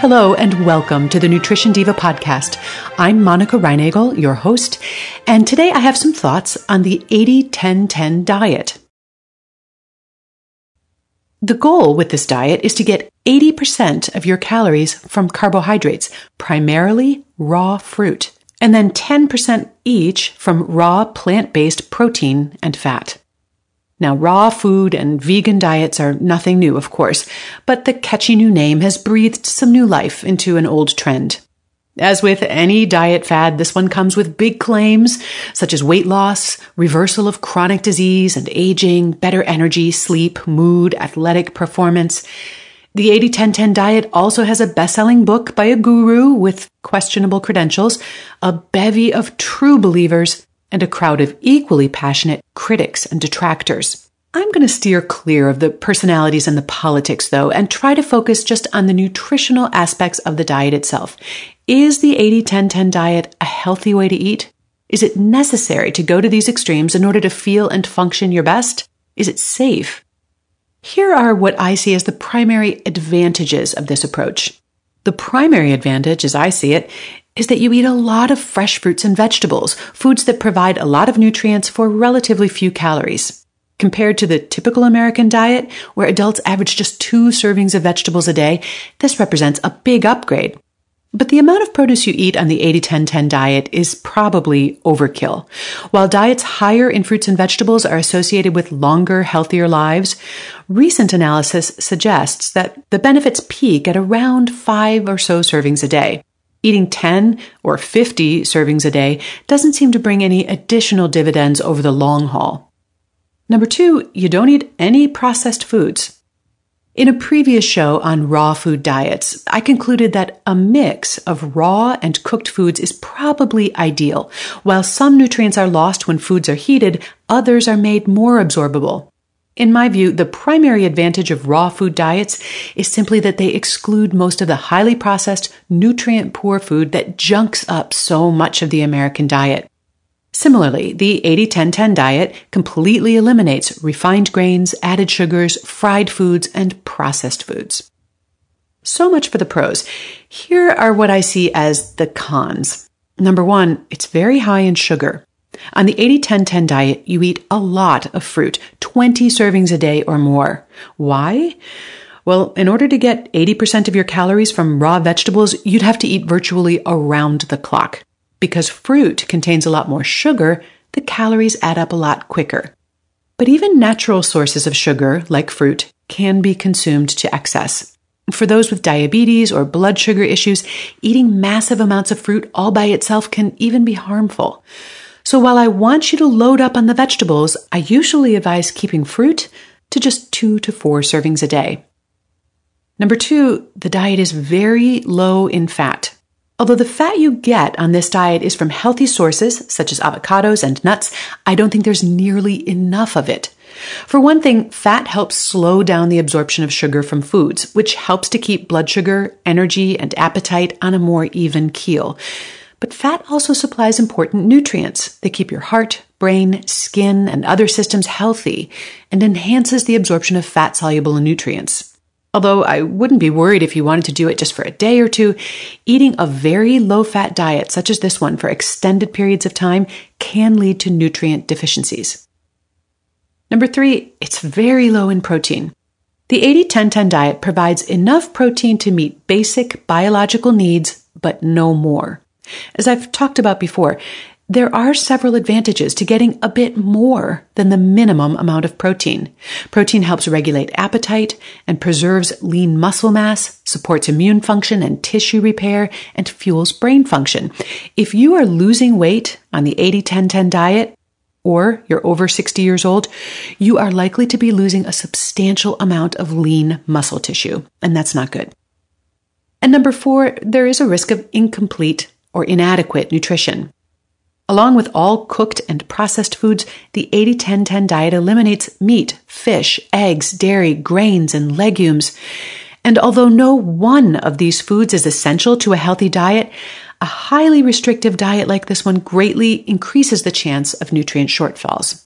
Hello and welcome to the Nutrition Diva podcast. I'm Monica Reinagel, your host, and today I have some thoughts on the 80-10-10 diet. The goal with this diet is to get 80% of your calories from carbohydrates, primarily raw fruit, and then 10% each from raw plant-based protein and fat. Now, raw food and vegan diets are nothing new, of course, but the catchy new name has breathed some new life into an old trend. As with any diet fad, this one comes with big claims such as weight loss, reversal of chronic disease and aging, better energy, sleep, mood, athletic performance. The 80-10-10 diet also has a best-selling book by a guru with questionable credentials, a bevy of true believers, and a crowd of equally passionate critics and detractors. I'm going to steer clear of the personalities and the politics, though, and try to focus just on the nutritional aspects of the diet itself. Is the 80 10 10 diet a healthy way to eat? Is it necessary to go to these extremes in order to feel and function your best? Is it safe? Here are what I see as the primary advantages of this approach. The primary advantage, as I see it, is that you eat a lot of fresh fruits and vegetables, foods that provide a lot of nutrients for relatively few calories. Compared to the typical American diet, where adults average just two servings of vegetables a day, this represents a big upgrade. But the amount of produce you eat on the 80-10-10 diet is probably overkill. While diets higher in fruits and vegetables are associated with longer, healthier lives, recent analysis suggests that the benefits peak at around five or so servings a day. Eating 10 or 50 servings a day doesn't seem to bring any additional dividends over the long haul. Number two, you don't eat any processed foods. In a previous show on raw food diets, I concluded that a mix of raw and cooked foods is probably ideal. While some nutrients are lost when foods are heated, others are made more absorbable. In my view, the primary advantage of raw food diets is simply that they exclude most of the highly processed, nutrient poor food that junks up so much of the American diet. Similarly, the 80-10-10 diet completely eliminates refined grains, added sugars, fried foods, and processed foods. So much for the pros. Here are what I see as the cons. Number one, it's very high in sugar. On the 80-10-10 diet, you eat a lot of fruit, 20 servings a day or more. Why? Well, in order to get 80% of your calories from raw vegetables, you'd have to eat virtually around the clock. Because fruit contains a lot more sugar, the calories add up a lot quicker. But even natural sources of sugar, like fruit, can be consumed to excess. For those with diabetes or blood sugar issues, eating massive amounts of fruit all by itself can even be harmful. So while I want you to load up on the vegetables, I usually advise keeping fruit to just two to four servings a day. Number two, the diet is very low in fat. Although the fat you get on this diet is from healthy sources, such as avocados and nuts, I don't think there's nearly enough of it. For one thing, fat helps slow down the absorption of sugar from foods, which helps to keep blood sugar, energy, and appetite on a more even keel. But fat also supplies important nutrients that keep your heart, brain, skin, and other systems healthy and enhances the absorption of fat soluble nutrients. Although I wouldn't be worried if you wanted to do it just for a day or two, eating a very low fat diet such as this one for extended periods of time can lead to nutrient deficiencies. Number three, it's very low in protein. The 80 10 10 diet provides enough protein to meet basic biological needs, but no more. As I've talked about before, there are several advantages to getting a bit more than the minimum amount of protein. Protein helps regulate appetite and preserves lean muscle mass, supports immune function and tissue repair, and fuels brain function. If you are losing weight on the 80 10 10 diet, or you're over 60 years old, you are likely to be losing a substantial amount of lean muscle tissue, and that's not good. And number four, there is a risk of incomplete or inadequate nutrition. Along with all cooked and processed foods, the 80 10 10 diet eliminates meat, fish, eggs, dairy, grains, and legumes. And although no one of these foods is essential to a healthy diet, a highly restrictive diet like this one greatly increases the chance of nutrient shortfalls.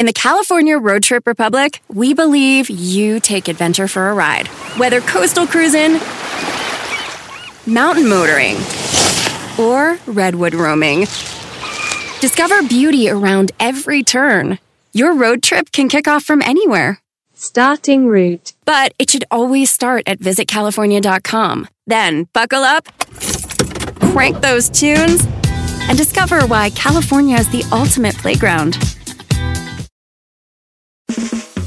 In the California Road Trip Republic, we believe you take adventure for a ride. Whether coastal cruising, mountain motoring, or redwood roaming, discover beauty around every turn. Your road trip can kick off from anywhere. Starting route. But it should always start at visitcalifornia.com. Then buckle up, crank those tunes, and discover why California is the ultimate playground.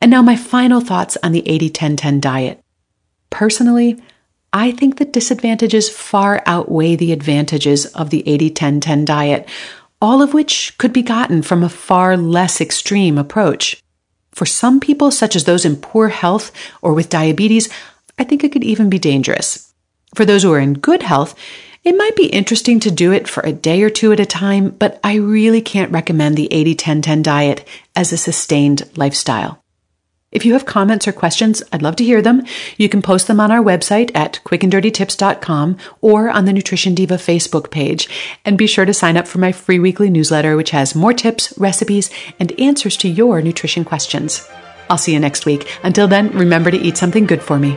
And now, my final thoughts on the 80 10 10 diet. Personally, I think the disadvantages far outweigh the advantages of the 80 10 10 diet, all of which could be gotten from a far less extreme approach. For some people, such as those in poor health or with diabetes, I think it could even be dangerous. For those who are in good health, it might be interesting to do it for a day or two at a time, but I really can't recommend the 80 10 10 diet as a sustained lifestyle. If you have comments or questions, I'd love to hear them. You can post them on our website at quickanddirtytips.com or on the Nutrition Diva Facebook page. And be sure to sign up for my free weekly newsletter, which has more tips, recipes, and answers to your nutrition questions. I'll see you next week. Until then, remember to eat something good for me.